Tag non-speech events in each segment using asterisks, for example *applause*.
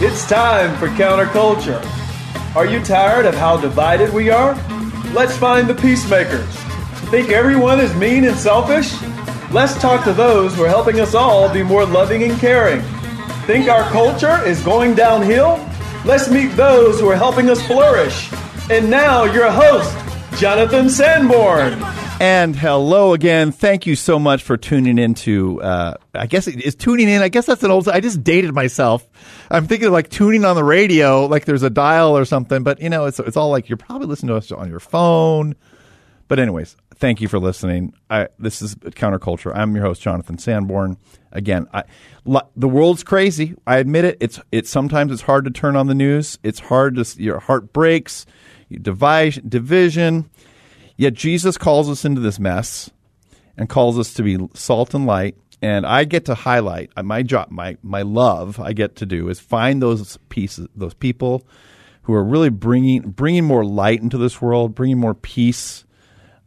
It's time for counterculture. Are you tired of how divided we are? Let's find the peacemakers. Think everyone is mean and selfish? Let's talk to those who are helping us all be more loving and caring. Think our culture is going downhill? Let's meet those who are helping us flourish. And now, your host, Jonathan Sanborn. And hello again. Thank you so much for tuning in to, uh, I guess is tuning in. I guess that's an old, I just dated myself. I'm thinking of like tuning on the radio, like there's a dial or something, but you know, it's, it's all like you're probably listening to us on your phone. But anyways, thank you for listening. I, this is Counterculture. I'm your host, Jonathan Sanborn. Again, I, the world's crazy. I admit it. It's, it's sometimes it's hard to turn on the news. It's hard to, your heart breaks, you divide, division Yet Jesus calls us into this mess and calls us to be salt and light. And I get to highlight uh, my job, my my love. I get to do is find those pieces, those people who are really bringing bringing more light into this world, bringing more peace,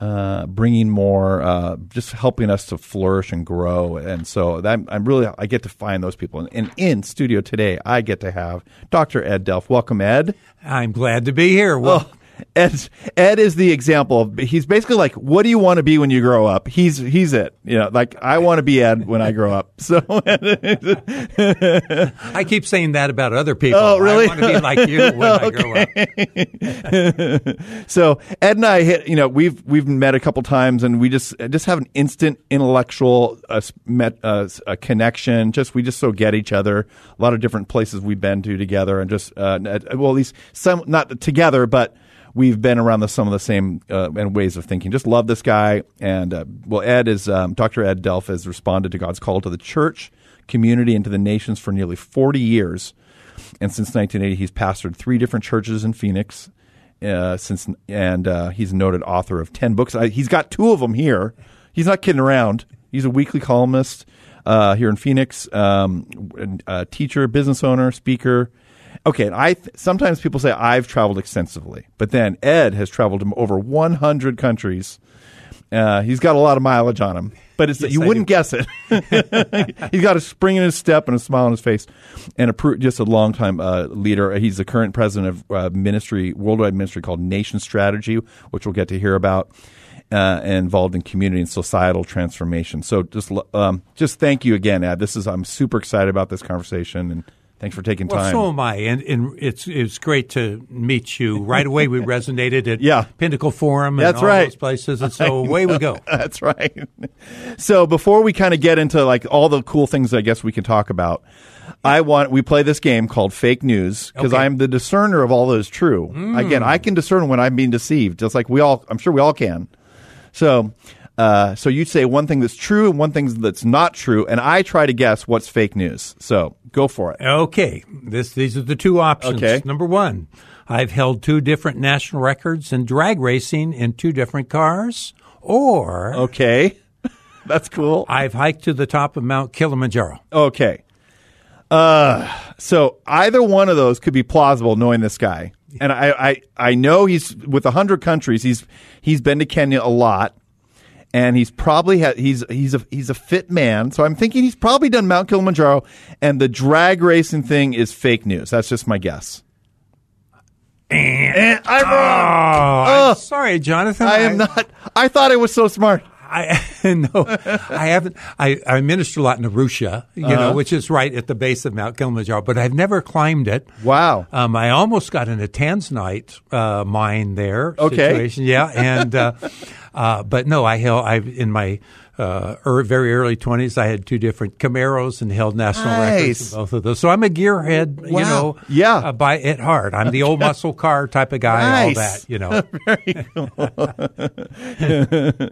uh, bringing more, uh, just helping us to flourish and grow. And so that, I'm really, I get to find those people. And, and, in studio today, I get to have Dr. Ed Delph. Welcome, Ed. I'm glad to be here. Well, oh, Ed, Ed is the example. Of, he's basically like, what do you want to be when you grow up? He's he's it. You know, like I want to be Ed when I grow up. So *laughs* I keep saying that about other people. Oh, really? I want to be like you when I grow up. *laughs* so Ed and I hit. You know, we've we've met a couple times, and we just just have an instant intellectual uh, met, uh, a connection. Just we just so get each other. A lot of different places we've been to together, and just uh, well, at least some not together, but we've been around the, some of the same uh, and ways of thinking. Just love this guy. And uh, well, Ed is um, Dr. Ed Delph has responded to God's call to the church community and to the nations for nearly 40 years. And since 1980, he's pastored three different churches in Phoenix. Uh, since and uh, he's a noted author of 10 books. he's got two of them here. He's not kidding around. He's a weekly columnist uh, here in Phoenix, um, a teacher, business owner, speaker okay, I th- sometimes people say I've traveled extensively, but then Ed has traveled to over 100 countries. Uh, he's got a lot of mileage on him, but yes, you I wouldn't do. guess it. *laughs* he's got a spring in his step and a smile on his face, and a just a long time uh, leader. He's the current president of uh, ministry, worldwide ministry called Nation Strategy, which we'll get to hear about. Uh, involved in community and societal transformation. So just um, just thank you again, Ed. This is I'm super excited about this conversation and Thanks for taking well, time. so am I, and, and it's it's great to meet you. Right away, we *laughs* resonated at yeah. Pinnacle Forum and That's all right. those places, and *laughs* so away we go. *laughs* That's right. So before we kind of get into like all the cool things, I guess we can talk about. I want we play this game called fake news because okay. I'm the discerner of all that is true. Mm. Again, I can discern when I'm being deceived, just like we all. I'm sure we all can. So uh, so you say one thing that's true and one thing that's not true, and I try to guess what's fake news. So go for it. Okay, this these are the two options. Okay. Number one, I've held two different national records in drag racing in two different cars. Or okay, *laughs* that's cool. I've hiked to the top of Mount Kilimanjaro. Okay. Uh, so either one of those could be plausible, knowing this guy. And I, I, I know he's with a hundred countries. He's he's been to Kenya a lot and he's probably ha- he's he's a he's a fit man. So I'm thinking he's probably done Mount Kilimanjaro, and the drag racing thing is fake news. That's just my guess. And I'm wrong. Oh, I'm sorry, Jonathan. I am I, not. I thought I was so smart. I *laughs* no, I haven't. I, I minister a lot in Arusha, you uh-huh. know, which is right at the base of Mount Kilimanjaro, but I've never climbed it. Wow. Um, I almost got in a tanzanite uh, mine there. Okay. Situation. Yeah, and uh, *laughs* uh, but no, I held. I in my uh, er, very early 20s, I had two different Camaros and held national records in both of those. So I'm a gearhead, you know, Yeah. uh, by at heart. I'm the old muscle car type of guy, Nice. all that, you know.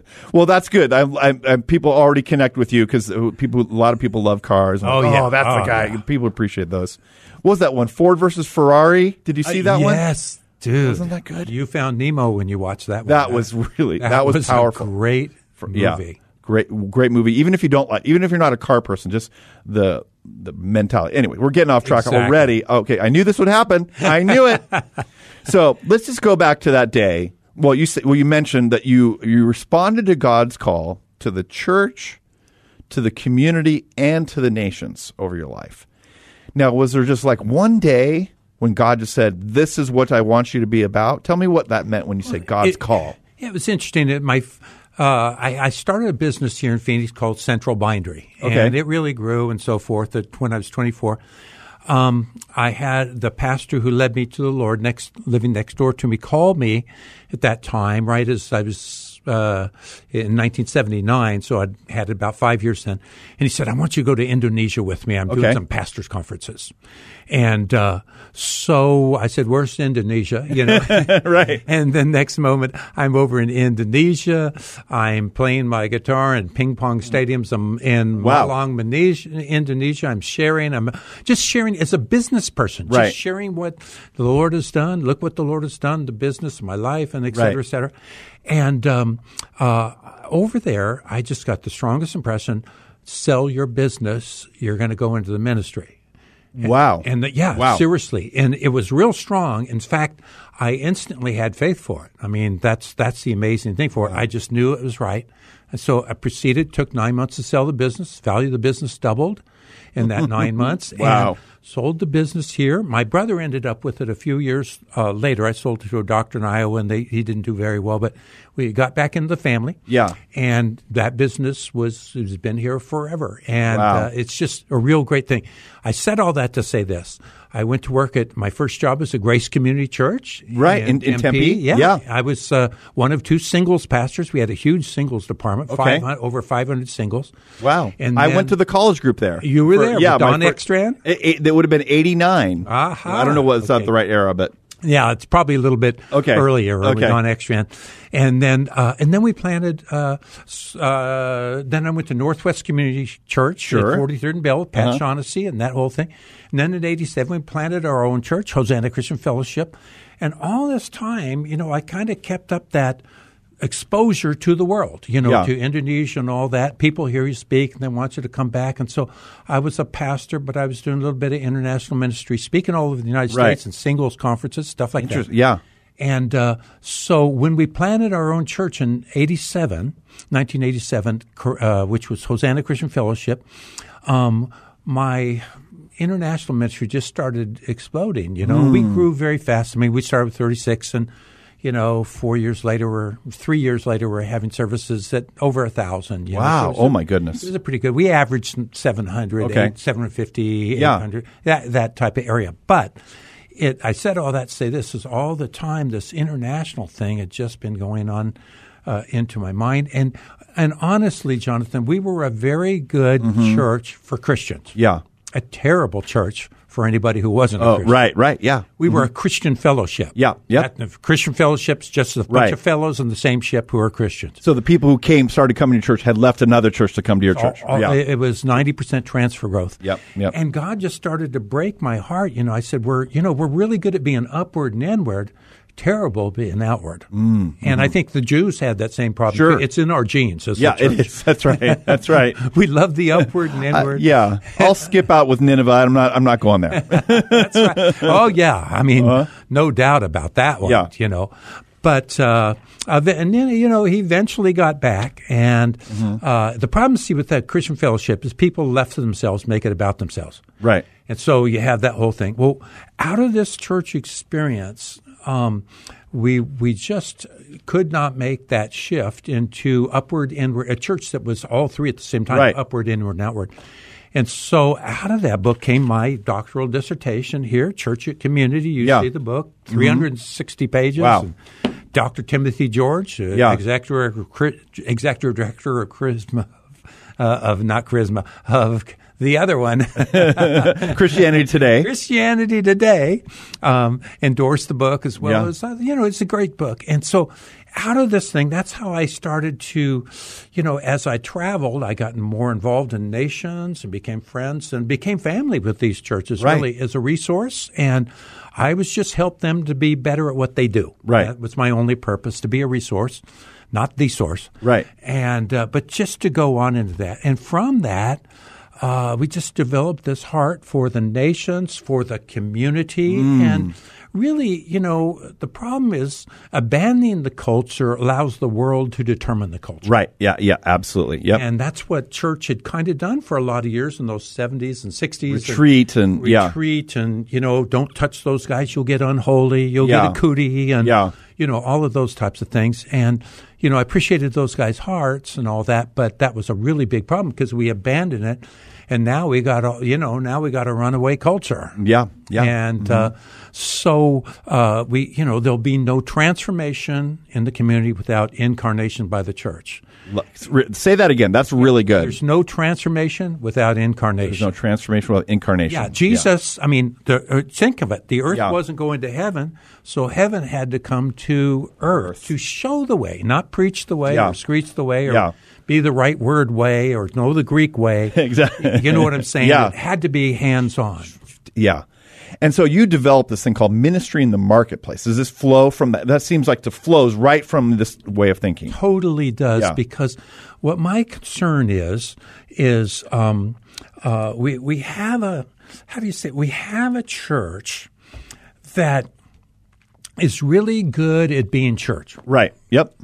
*laughs* *laughs* Well, that's good. I, I, I, people already connect with you because people, a lot of people love cars. Oh, yeah. that's the Oh, guy. yeah. People appreciate those. What was that one? Ford versus Ferrari. Did you see that one? yes, dude. Wasn't that good? You found Nemo when you watched that one. That was really- that was a powerful. great Yeah, movie. Great, great movie. Even if you don't like, even if you're not a car person, just the the mentality. Anyway, we're getting off track Exactly. already. Okay, I knew this would happen. I knew it. *laughs* so let's just go back to that day. Well, you say, well, you mentioned that you you responded to God's call to the church, to the community, and to the nations over your life. Now, was there just like one day when God just said, "This is what I want you to be about"? Tell me what that meant when you say God's It- call. Yeah, it was interesting. That my uh, I, I started a business here in Phoenix called Central Bindery, Okay. and it really grew and so forth. That when I was 24, um, I had the pastor who led me to the Lord, next living next door to me, called me at that time, right as I was uh, in 1979. So I'd had about five years then, and he said, "I want you to go to Indonesia with me. I'm doing some pastors' conferences." And uh, so I said, "Where's Indonesia?" You know, *laughs* Right. *laughs* And the next moment, I'm over in Indonesia. I'm playing my guitar in ping pong stadiums. I'm in Wow. Malang, Indonesia. I'm sharing. I'm just sharing as a business person, Right. just sharing what the Lord has done. Look what the Lord has done, the business, my life, and et cetera, Right. et cetera. And um, uh, over there, I just got the strongest impression: sell your business. You're going to go into the ministry. Wow. And the, yeah, Wow. seriously, and it was real strong. In fact, I instantly had faith for it. I mean, that's that's the amazing thing for it. I just knew it was right, and so I proceeded. Took nine months to sell the business. Value of the business doubled in that *laughs* nine months. Wow. And sold the business here. My brother ended up with it a few years uh, later. I sold it to a doctor in Iowa, and they, he didn't do very well. But we got back into the family. Yeah. and that business was has been here forever, and Wow. uh, it's just a real great thing. I said all that to say this. I went to work at my first job was a Grace Community Church, Right, in- in Tempe? Yeah, Yeah. I was uh, one of two singles pastors. We had a huge singles department, Okay. 500, over 500 singles. Wow. And I went to the college group there. You were there yeah, Don Ekstrand? It, it, that would have been 89. Aha. I don't know what's not Okay. the right era, but Yeah, it's probably a little bit Okay. earlier Okay. Don Ekstrand, and then uh, and then we planted. Uh, uh, then I went to Northwest Community Church Sure. at 43rd and Bell, Pat Uh-huh. Shaughnessy, and that whole thing. And then in '87 we planted our own church, Hosanna Christian Fellowship, and all this time, you know, I kind of kept up that exposure to the world, you know, Yeah. to Indonesia and all that. People hear you speak and they want you to come back. And so I was a pastor, but I was doing a little bit of international ministry, speaking all over the United Right. States and singles conferences, stuff like that. Yeah. And uh, so when we planted our own church in 87, 1987, uh, which was Hosanna Christian Fellowship, um, my international ministry just started exploding. You know, we grew very fast. I mean, we started with 36 and you know, four years later, we're three years later, we're having services at over a thousand. you know. Wow. So Oh, a- my goodness. This is a pretty good. We averaged 700, Okay. eight- 750, Yeah. 800, that, that type of area. But it, I said all that to say this is all the time this international thing had just been going on uh, into my mind. And, and honestly, Jonathan, we were a very good church for Christians. Mm-hmm. Yeah. A terrible church for anybody who wasn't a Oh, Christian. right, right. Yeah. We were a mm-hmm. Christian fellowship. Yeah, the Christian fellowship's just a bunch Right. of fellows in the same ship who are Christians. So the people who came, started coming to church, had left another church to come to your church. All- all- yeah. It was ninety percent transfer growth. Yep, yep. And God just started to break my heart. You know, I said, "We're you know we're really good at being upward and inward, terrible being outward." Mm, and I think the Jews had that same problem. Sure. It's in our genes. Yeah, it is. *laughs* That's right. That's right. *laughs* We love the upward and Uh, inward. yeah, I'll skip out with Nineveh. I'm not. I'm not going there. *laughs* That's right. Oh yeah, I mean, no doubt about that one. Uh-huh. Yeah. You know, but uh, uh, and then you know he eventually got back, and Mm-hmm. uh, the problem see with that Christian fellowship is people left to themselves make it about themselves. Right. And so you have that whole thing. Well, out of this church experience, um, we we just could not make that shift into upward inward a church that was all three at the same time, Right. upward, inward, and outward. And so out of that book came my doctoral dissertation here, Church at Community. You Yeah. see the book, 360 pages. Wow. And Dr. Timothy George, uh, Yeah. executive, executive director of Charisma uh, of not charisma of the other one. *laughs* Christianity Today. Christianity Today um, endorsed the book as well Yeah. as uh, you know it's a great book, and so out of this thing, that's how I started to, you know, as I traveled, I got more involved in nations and became friends and became family with these churches Right. really as a resource, and I was just help them to be better at what they do. Right. that was my only purpose to be a resource, not the source. Right. and uh, but just to go on into that, and from that uh, we just developed this heart for the nations, for the community, Mm. and really, you know, the problem is abandoning the culture allows the world to determine the culture. Right. Yeah. Yeah. Absolutely. Yeah. And that's what church had kind of done for a lot of years in those 70s and 60s. Retreat and, yeah. retreat and, you know, don't touch those guys, you'll get unholy, you'll Yeah. get a cootie and, Yeah. you know, all of those types of things. And, you know, I appreciated those guys' hearts and all that, but that was a really big problem because we abandoned it. And now we got, a, you know, now we got a runaway culture. Yeah. Yeah. And uh, so uh, we, you know, there'll be no transformation in the community without incarnation by the church. Say that again. That's really good. There's no transformation without incarnation. There's no transformation without incarnation. Yeah, Jesus. I mean, the, uh, think of it. The earth Yeah. wasn't going to heaven, so heaven had to come to earth to show the way, not preach the way Yeah. or screech the way or Yeah. be the right word way or know the Greek way. *laughs* Exactly. You know what I'm saying? Yeah. It had to be hands on. Yeah. And so you developed this thing called ministry in the marketplace. Does this flow from that? That seems like to flows right from this way of thinking. totally does Yeah. because what my concern is is um, uh, we we have a how do you say it? we have a church that is really good at being church Right. Yep.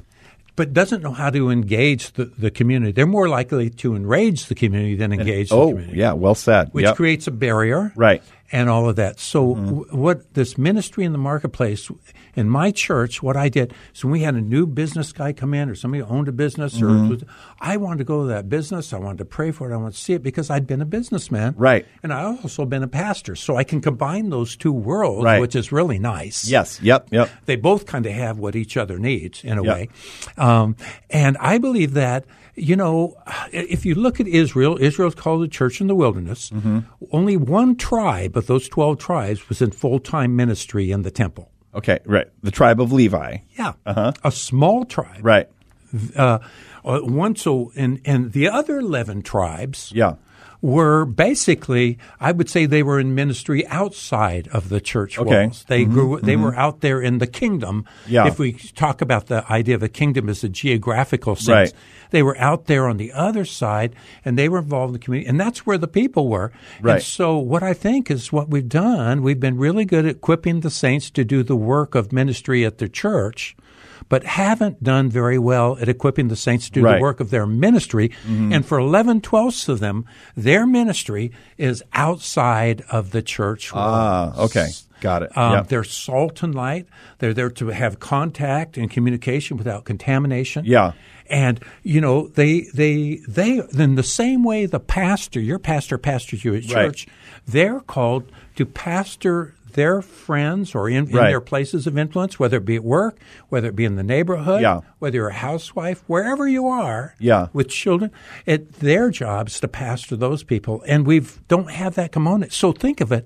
But doesn't know how to engage the, the community. They're more likely to enrage the community than engage the Oh, community. yeah. Well said. Which Yep. creates a barrier. Right. And all of that. So, mm-hmm. w- what this ministry in the marketplace, in my church, what I did is when we had a new business guy come in or somebody who owned a business, or was- I wanted to go to that business. I wanted to pray for it. I wanted to see it because I'd been a businessman. Right. And I also been a pastor. So I can combine those two worlds, Right. which is really nice Yes. Yep. Yep. they both kind of have what each other needs in a Yeah. way. Um, and I believe that, you know, if you look at Israel, Israel's called the church in the wilderness. Mm-hmm. Only one tribe of those 12 tribes was in full time ministry in the temple. Okay. Right. The tribe of Levi. Yeah. Uh-huh. A small tribe. Right. Uh, uh, one, so, and, and the other 11 tribes Yeah. Were basically, I would say they were in ministry outside of the church Okay. walls. They grew, they were out there in the kingdom. Mm-hmm. Yeah. If we talk about the idea of a kingdom as a geographical sense, Right. they were out there on the other side and they were involved in the community. And that's where the people were. Right. And so what I think is what we've done, we've been really good at equipping the saints to do the work of ministry at the church. But haven't done very well at equipping the saints to do Right. Mm-hmm. the work of their ministry. And for 11 twelfths of them, their ministry is outside of the church Ah. walls. Okay. Got it. Um, Yep. They're salt and light. They're there to have contact and communication without contamination. Yeah. And you know they they they in the same way the pastor, your pastor pastors you at Right. church, they're called to pastor their friends or in, in their places of influence, whether it be at work, whether it be in the neighborhood, Yeah. whether you're a housewife, wherever you are, Yeah. with children, it their jobs to pastor those people, and we don't have that component. So think of it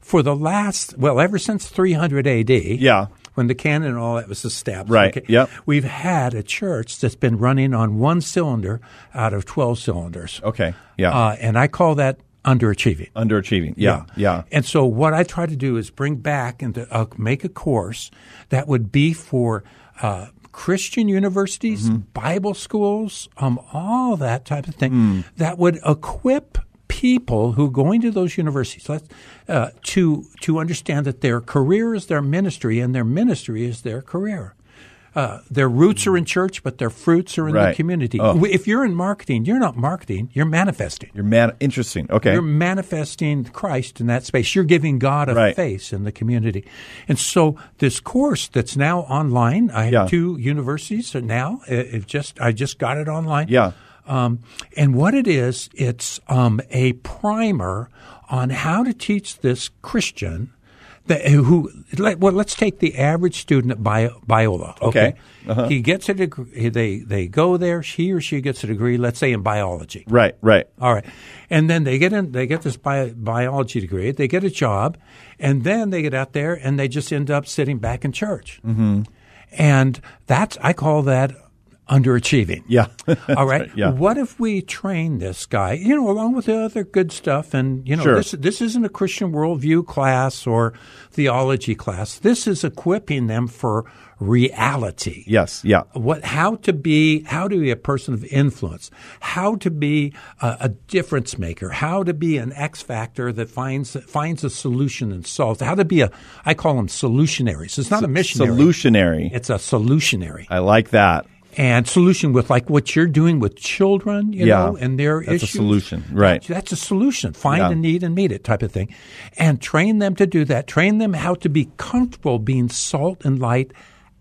for the last well, ever since 300 A.D. Yeah. When the canon and all that was established, Right. Yep. we've had a church that's been running on one cylinder out of 12 cylinders. Okay. Yeah. Uh, and I call that underachieving. Underachieving. Yeah. Yeah. And so what I try to do is bring back and to, uh, make a course that would be for uh, Christian universities, Mm-hmm. Bible schools, um, all that type of thing Mm. that would equip people who are going to those universities let's, uh, to to understand that their career is their ministry and their ministry is their career. Uh, their roots are in church, but their fruits are in the community. Oh. If you're in marketing, you're not marketing; you're manifesting. You're man. Interesting. Okay. You're manifesting Christ in that space. You're giving God a Right. face in the community. And so this course that's now online, I have Yeah. two universities now. It just I just got it online. Yeah. Um, and what it is, it's um, a primer on how to teach this Christian The, who? Let, well, let's take the average student at Bio, Biola. Okay. Uh-huh. He gets a degree. They they go there. He or she gets a degree. Let's say in biology. Right, right. All right, and then they get in. They get this bio, biology degree. They get a job, and then they get out there and they just end up sitting back in church. Mm-hmm. And that's I call that underachieving. Yeah. *laughs* All right. *laughs* Yeah. What if we train this guy, you know, along with the other good stuff? And, you know, Sure. this, this isn't a Christian worldview class or theology class. This is equipping them for reality. Yes, yeah. What, how to be, how to be a person of influence, how to be a, a difference maker, how to be an X factor that finds finds a solution and solves. How to be a, I call them solutionaries. It's not a missionary. Solutionary. It's a solutionary I like that. And solution with like what you're doing with children, you Yeah. know, and their issues. That's a solution, right. That's a solution. Find Yeah. a need and meet it type of thing. And train them to do that. Train them how to be comfortable being salt and light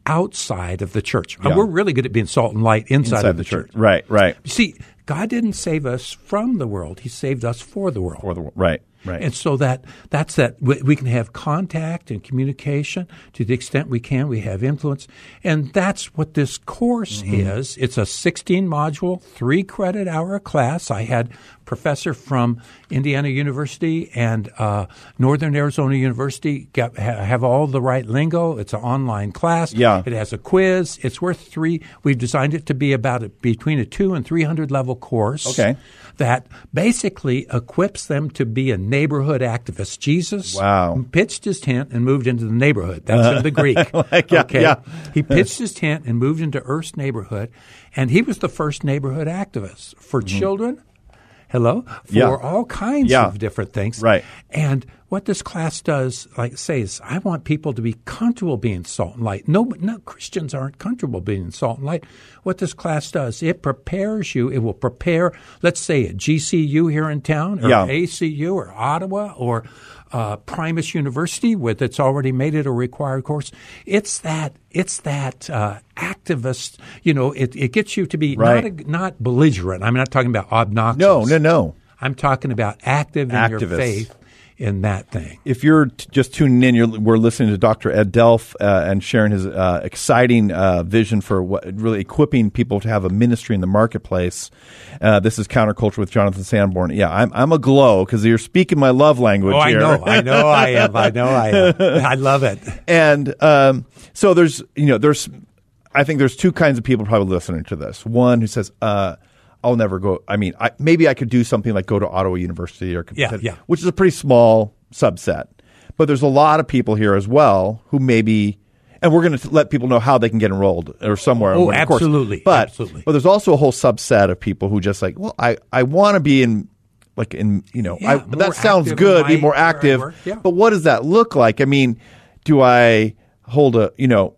outside of the church. Uh, Yeah. We're really good at being salt and light inside, Inside of the the, church. Right, right. You see, God didn't save us from the world. He saved us for the world. For the world, right, right. And so that that's that we, we can have contact and communication to the extent we can. We have influence, and that's what this course Mm-hmm. is. It's a 16 module, three credit hour class. I had professor from Indiana University and uh, Northern Arizona University ha, have all the right lingo. It's an online class. Yeah. it has a quiz. It's worth three. We've designed it to be about a, between a two and 300 level course Okay. that basically equips them to be a neighborhood activist. Jesus Wow. pitched his tent and moved into the neighborhood. That's in the *laughs* Greek. Like, yeah, okay. yeah. He pitched his tent and moved into Earth's neighborhood, and he was the first neighborhood activist for children. Hello? For. Yeah. all kinds Yeah. of different things. Right. And what this class does, like I say, is I want people to be comfortable being salt and light. No, no Christians aren't comfortable being salt and light. What this class does, it prepares you. It will prepare, let's say, at GCU here in town, or Yeah. ACU, or Ottawa, or uh, Primus University, with it's already made it a required course. It's that. It's that uh, activist. You know, it, it gets you to be Right. not a, not belligerent. I'm not talking about obnoxious. no, no, no. I'm talking about active in your faith in that thing. If you're t- just tuning in, you're, we're listening to Dr. Ed Delph uh, and sharing his uh, exciting uh, vision for what, really equipping people to have a ministry in the marketplace. Uh, this is Counterculture with Jonathan Sanborn. Yeah, I'm, I'm a glow because you're speaking my love language Oh, I here. know, I know, I am, I know, I am. I love it. and um, so there's you know there's I think there's two kinds of people probably listening to this. One who says, uh, "I'll never go." I mean, I, maybe I could do something like go to Ottawa University or Yeah, yeah. which is a pretty small subset. But there's a lot of people here as well who maybe. And we're going to let people know how they can get enrolled or somewhere. Oh, absolutely, But absolutely. but there's also a whole subset of people who just like, well, I, I want to be in like in you know Yeah, I, that sounds good, be more active. yeah. But what does that look like? I mean, do I hold a you know?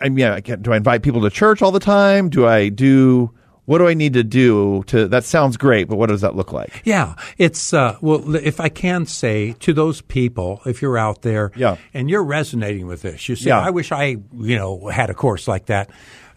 I mean, I do I invite people to church all the time? Do I do what do I need to do to? That sounds great, but what does that look like? Yeah, it's uh, well. If I can say to those people, if you're out there, Yeah. and you're resonating with this, you say, Yeah. "I wish I, you know, had a course like that."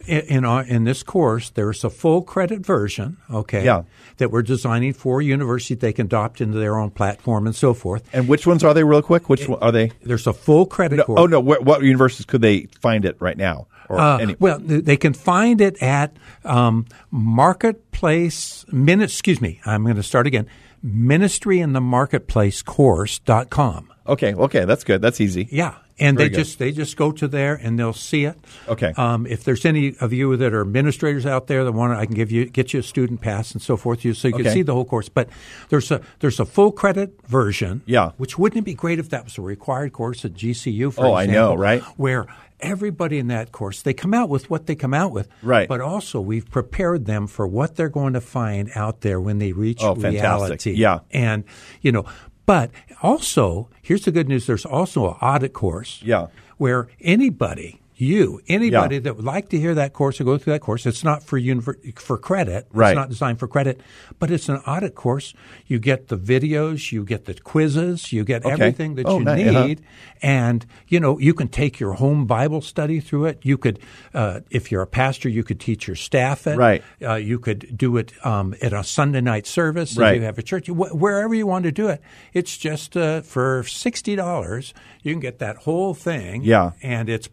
In in, in this course, there's a full credit version, okay, Yeah. that we're designing for universities they can adopt into their own platform and so forth. And which ones are they, real quick? Which one are they? There's a full credit course. Oh no, where, what universities could they find it right now? Or Uh, any? Well, they can find it at um, Marketplace. Min- excuse me, I'm going to start again. Ministry in the Marketplace course.com. Okay, okay, that's good. That's easy. Yeah. And Very they good. just they just go to there and they'll see it. Okay. Um, if there's any of you that are administrators out there that want, to, I can give you get you a student pass and so forth, you so you can see the whole course. But there's a there's a full credit version. Yeah. Which wouldn't it be great if that was a required course at GCU? For Oh, I know, right? Where everybody in that course they come out with what they come out with. Right. But also we've prepared them for what they're going to find out there when they reach Oh, fantastic. reality. Yeah. And you know, but also here's the good news: there's also an audit course Yeah. where anybody you. Anybody that would like to hear that course or go through that course, it's not for univer- for credit. Right. It's not designed for credit, but it's an audit course. You get the videos, you get the quizzes, you get Okay. everything that Oh, you nice. Uh-huh. need, and you know you can take your home Bible study through it. You could, uh, if you're a pastor, you could teach your staff it. Right. Uh, you could do it um, at a Sunday night service Right. if you have a church. Wh- wherever you want to do it, it's just uh, for sixty dollars. You can get that whole thing. Yeah. and it's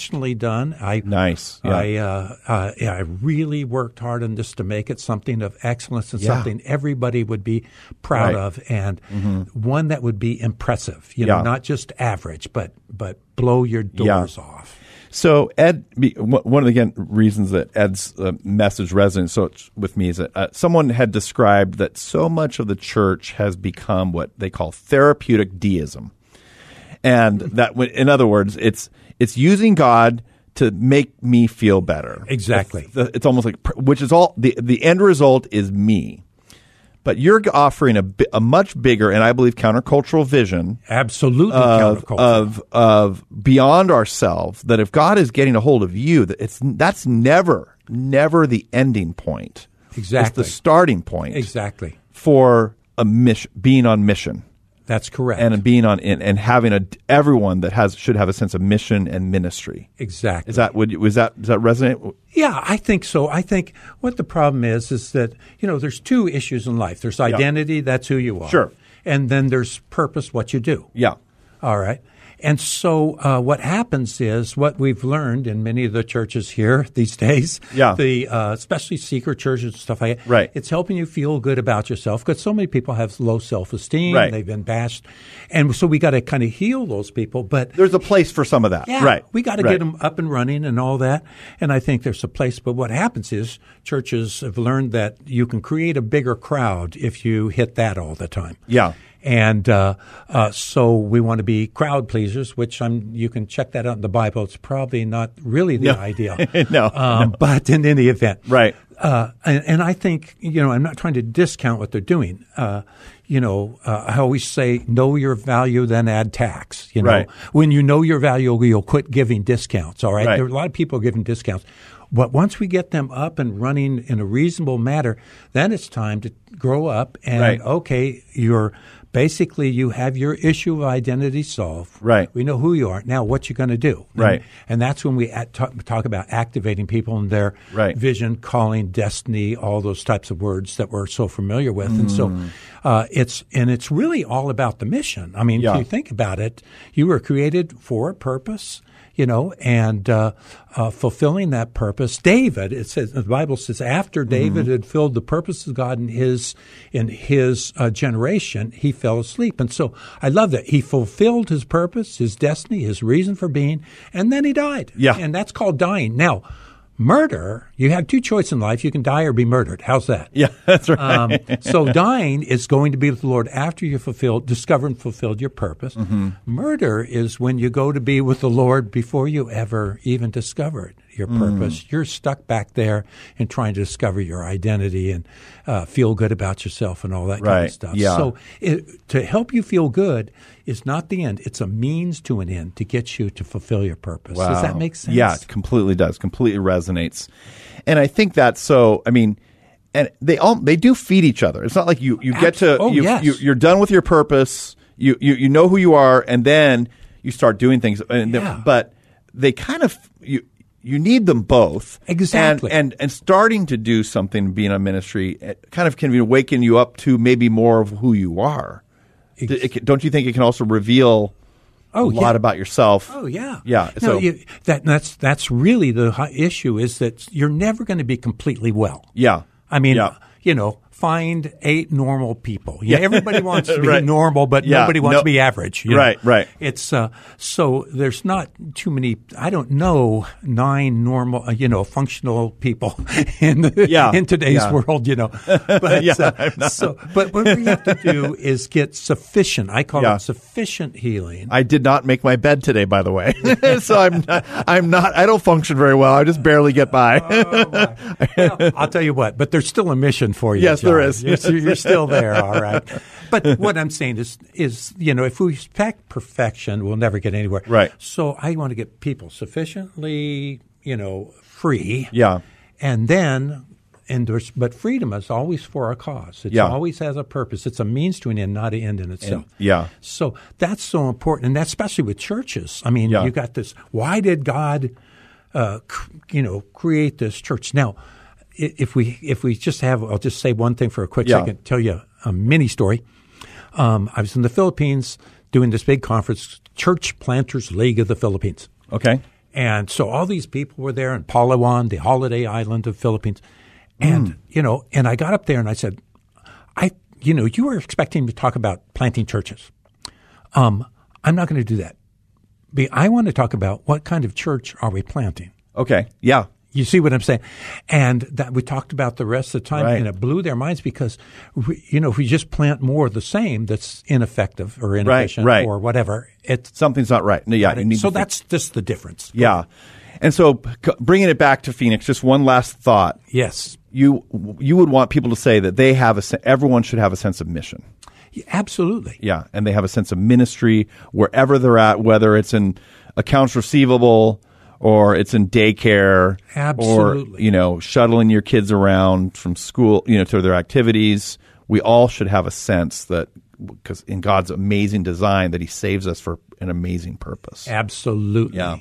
professionally done. I Nice. Yeah. I uh, uh, yeah, I really worked hard on this to make it something of excellence and Yeah. something everybody would be proud Right. of, and one that would be impressive. You Yeah. know, not just average, but but blow your doors off. So Ed, one of the again reasons that Ed's uh, message resonates so with me is that uh, someone had described that so much of the church has become what they call therapeutic deism, and that in other words, it's it's using God to make me feel better. Exactly. It's, it's almost like which is all the the end result is me. But you're offering a, a much bigger and I believe countercultural vision Absolutely of, countercultural. of of beyond ourselves that if God is getting a hold of you that it's that's never never the ending point Exactly. it's the starting point exactly. for a mission being on mission That's correct. and being on and, and having a everyone that has should have a sense of mission and ministry exactly. is that would was that does that resonate Yeah, I think so. I think what the problem is is that you know there's two issues in life. There's identity, that's who you are. Sure. And then there's purpose, what you do. yeah All right. And so uh, what happens is what we've learned in many of the churches here *laughs* these days, Yeah. the uh, especially secret churches and stuff like that. Right. It's helping you feel good about yourself because so many people have low self esteem. Right. They've been bashed, and so we got to kind of heal those people. But there's a place for some of that yeah, right We got to right. get them up and running and all that. And I think there's a place. But what happens is churches have learned that you can create a bigger crowd if you hit that all the time. Yeah. And uh, uh, so we want to be crowd pleasers, which I'm. You can check that out in the Bible. It's probably not really the No. ideal. *laughs* No, um, But in any event, Right. uh, and, and I think you know I'm not trying to discount what they're doing. Uh, you know, uh, I always say, know your value, then add tax. You know, Right. when you know your value, you'll quit giving discounts. All right, Right. there are a lot of people giving discounts, but once we get them up and running in a reasonable manner, then it's time to grow up and Right. okay, you're. Basically, you have your issue of identity solved. Right. We know who you are. Now, what you're going to do? Right. And, and that's when we at, talk, talk about activating people in their Right. vision, calling, destiny, all those types of words that we're so familiar with. And so Mm. uh, it's and it's really all about the mission. I mean, Yeah. if you think about it, you were created for a purpose. You know, and uh, uh, fulfilling that purpose. David, it says the Bible says, after David Mm-hmm. had filled the purpose of God in his in his uh, generation, he fell asleep. And so I love that he fulfilled his purpose, his destiny, his reason for being, and then he died. Yeah. and that's called dying. Now, murder, you have two choices in life: you can die or be murdered. How's that? *laughs* yeah that's right Um, so *laughs* dying is going to be with the Lord after you fulfilled, discovered and fulfilled your purpose. Mm-hmm. Murder is when you go to be with the Lord before you ever even discovered your Mm. purpose. You're stuck back there and trying to discover your identity and uh, feel good about yourself and all that kind of stuff. Yeah. So it, to help you feel good is not the end; it's a means to an end to get you to fulfill your purpose. Does that make sense? Yeah, it completely does. Completely resonates. And I think that's so. I mean, and they all they do feed each other. It's not like you you get to oh, you, yes. you you're done with your purpose. You you you know who you are, and then you start doing things. And then- Yeah. but they kind of you. You need them both, Exactly. and and, and starting to do something, being a ministry, kind of can awaken you up to maybe more of who you are. Ex- It don't you think it can also reveal Oh, a yeah. lot about yourself? Oh yeah, yeah. No, so you, that that's that's really the issue is that you're never going to be completely well. yeah, I mean, yeah. you know, find eight normal people. Yeah, everybody wants to *laughs* be Right. normal, but Yeah, nobody wants no- to be average. you know. Right, right. It's uh, so there's not too many. I don't know nine normal, uh, you know, functional people *laughs* in the, Yeah, in today's yeah. world. You know, *laughs* but Yeah, uh, so but what we have to do is get sufficient. I call it sufficient healing. I did not make my bed today, by the way. so I'm not, I'm not. I don't function very well. I just barely get by. Well, I'll tell you what, but there's still a mission for you. yes. There on. You're, you're still there, all right. *laughs* But what I'm saying is, is you know, if we expect perfection, we'll never get anywhere. Right. So I want to get people sufficiently, you know, free. Yeah. And then, and there's, but freedom is always for a cause. It Yeah. always has a purpose. It's a means to an end, not an end in itself. yeah. So that's so important, and that's especially with churches. I mean, Yeah. you got this. Why did God, uh, c- you know, create this church? Now, if we if we just have, I'll just say one thing for a quick Yeah. second. Tell you a mini story. Um, I was in the Philippines doing this big conference, Church Planters League of the Philippines. Okay. And so all these people were there in Palawan, the holiday island of Philippines. And, Hmm. you know, and I got up there and I said, I, you know, you were expecting me to talk about planting churches. Um, I'm not going to do that. I want to talk about what kind of church are we planting? Okay. Yeah. You see what I'm saying? And that we talked about the rest of the time, Right. and it blew their minds because, we, you know, if we just plant more of the same that's ineffective or inefficient right. or whatever, it's Something's not right. No, yeah. Need so that's just the difference. Yeah. And so bringing it back to Phoenix, just one last thought. Yes. You you would want people to say that they have a everyone should have a sense of mission. Yeah, absolutely. Yeah, and they have a sense of ministry wherever they're at, whether it's in accounts receivable or it's in daycare, or you know, shuttling your kids around from school, you know, to their activities. We all should have a sense that because in God's amazing design, that He saves us for an amazing purpose. Absolutely. Yeah.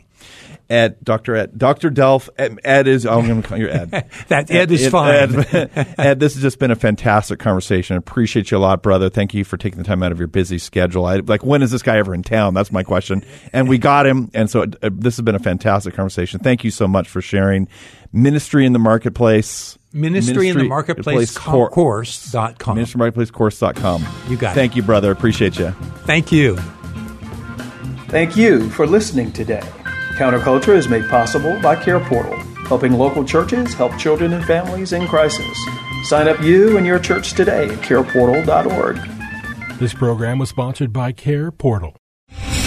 Ed, Dr. Ed, Dr. Delph, Ed, Ed is, I'm going to call you Ed. *laughs* That Ed is fine. Ed, Ed, this has just been a fantastic conversation. I appreciate you a lot, brother. Thank you for taking the time out of your busy schedule. I, like, when is this guy ever in town? That's my question. And we got him. And so uh, this has been a fantastic conversation. Thank you so much for sharing ministry in the marketplace. Ministry in the marketplace Cor- course.com. Ministry Marketplace Course.com. You got it. Thank you, brother. Appreciate you. Thank you. Thank you for listening today. Counterculture is made possible by Care Portal, helping local churches help children and families in crisis. Sign up you and your church today at careportal.org. This program was sponsored by Care Portal.